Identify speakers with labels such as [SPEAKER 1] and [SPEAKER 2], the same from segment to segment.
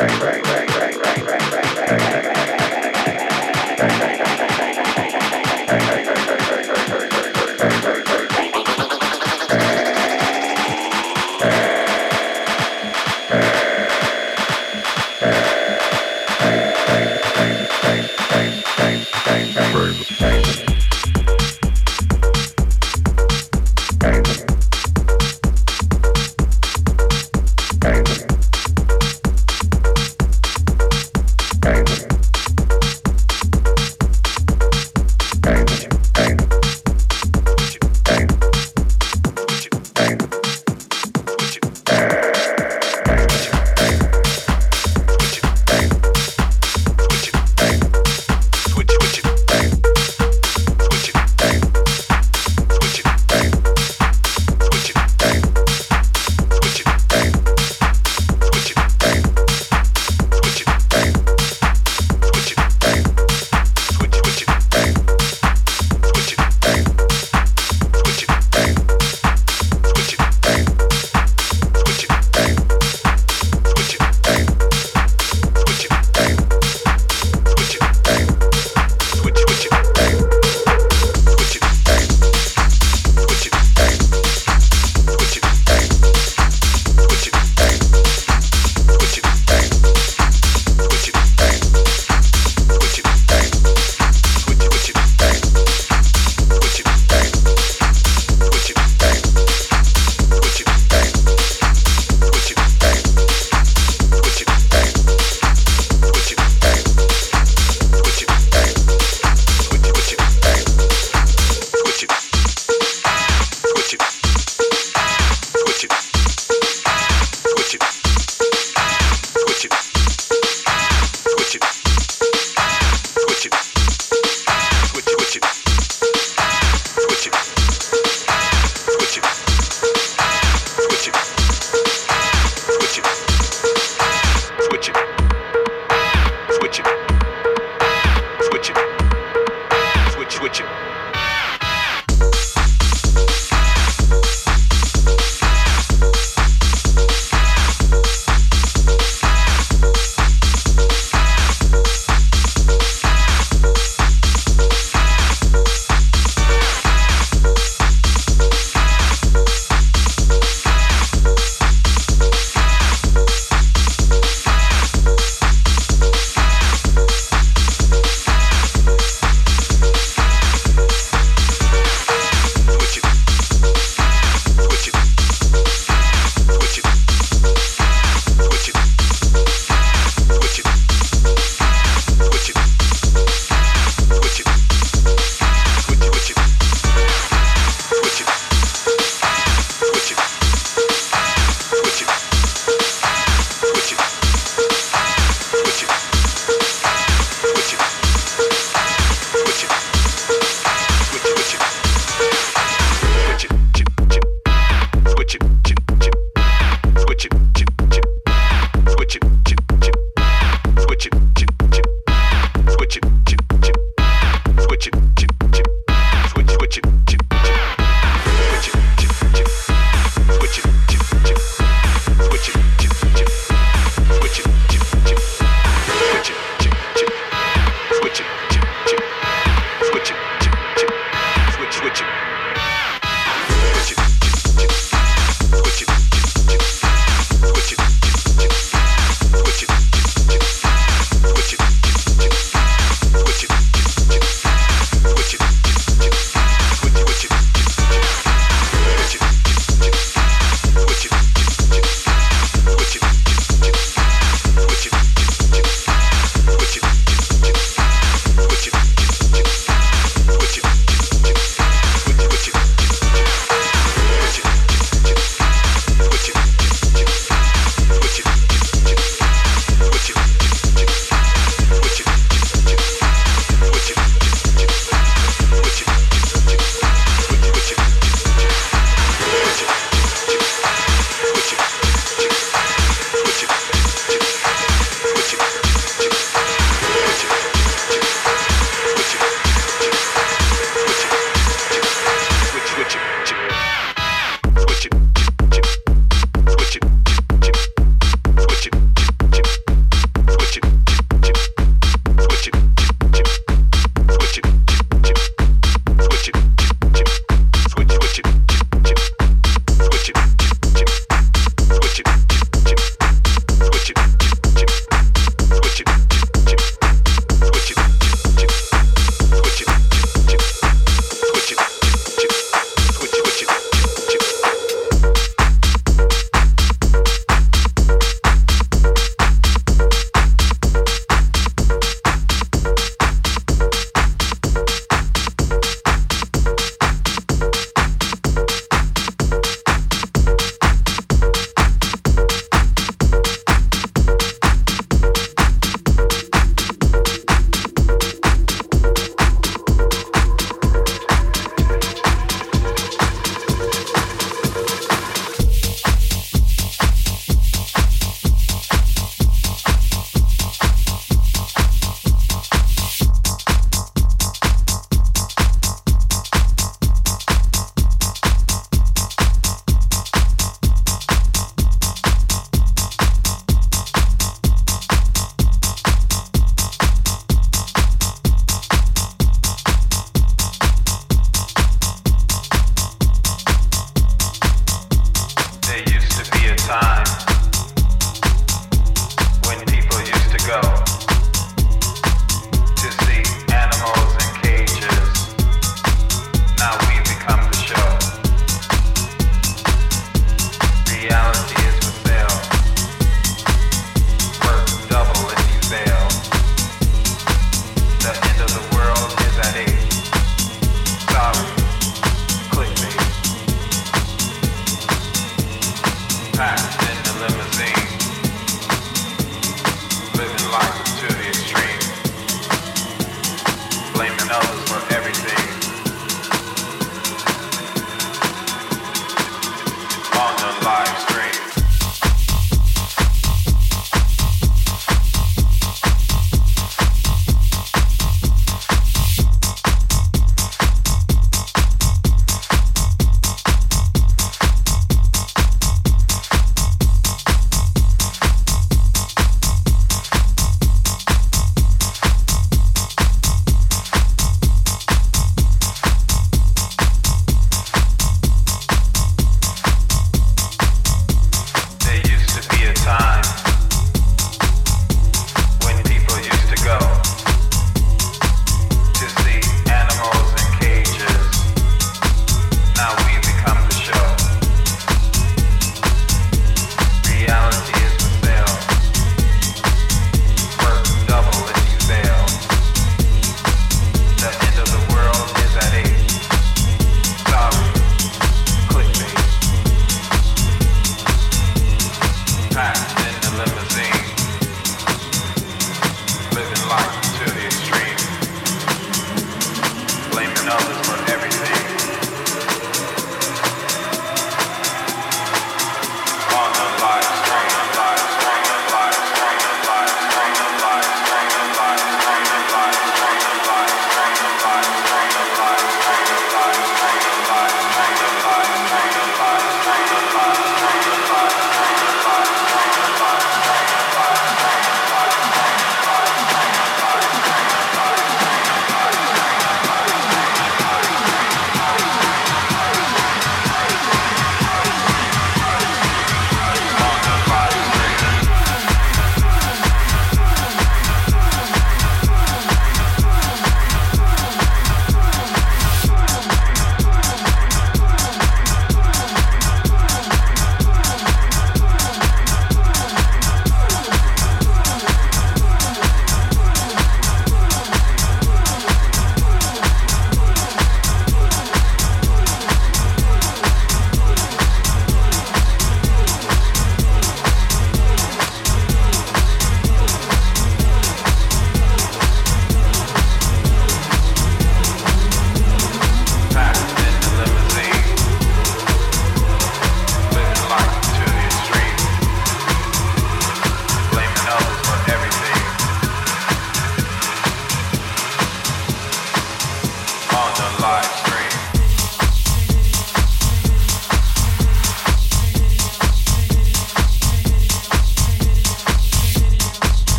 [SPEAKER 1] right, right.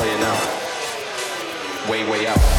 [SPEAKER 1] playing out. Way, way out.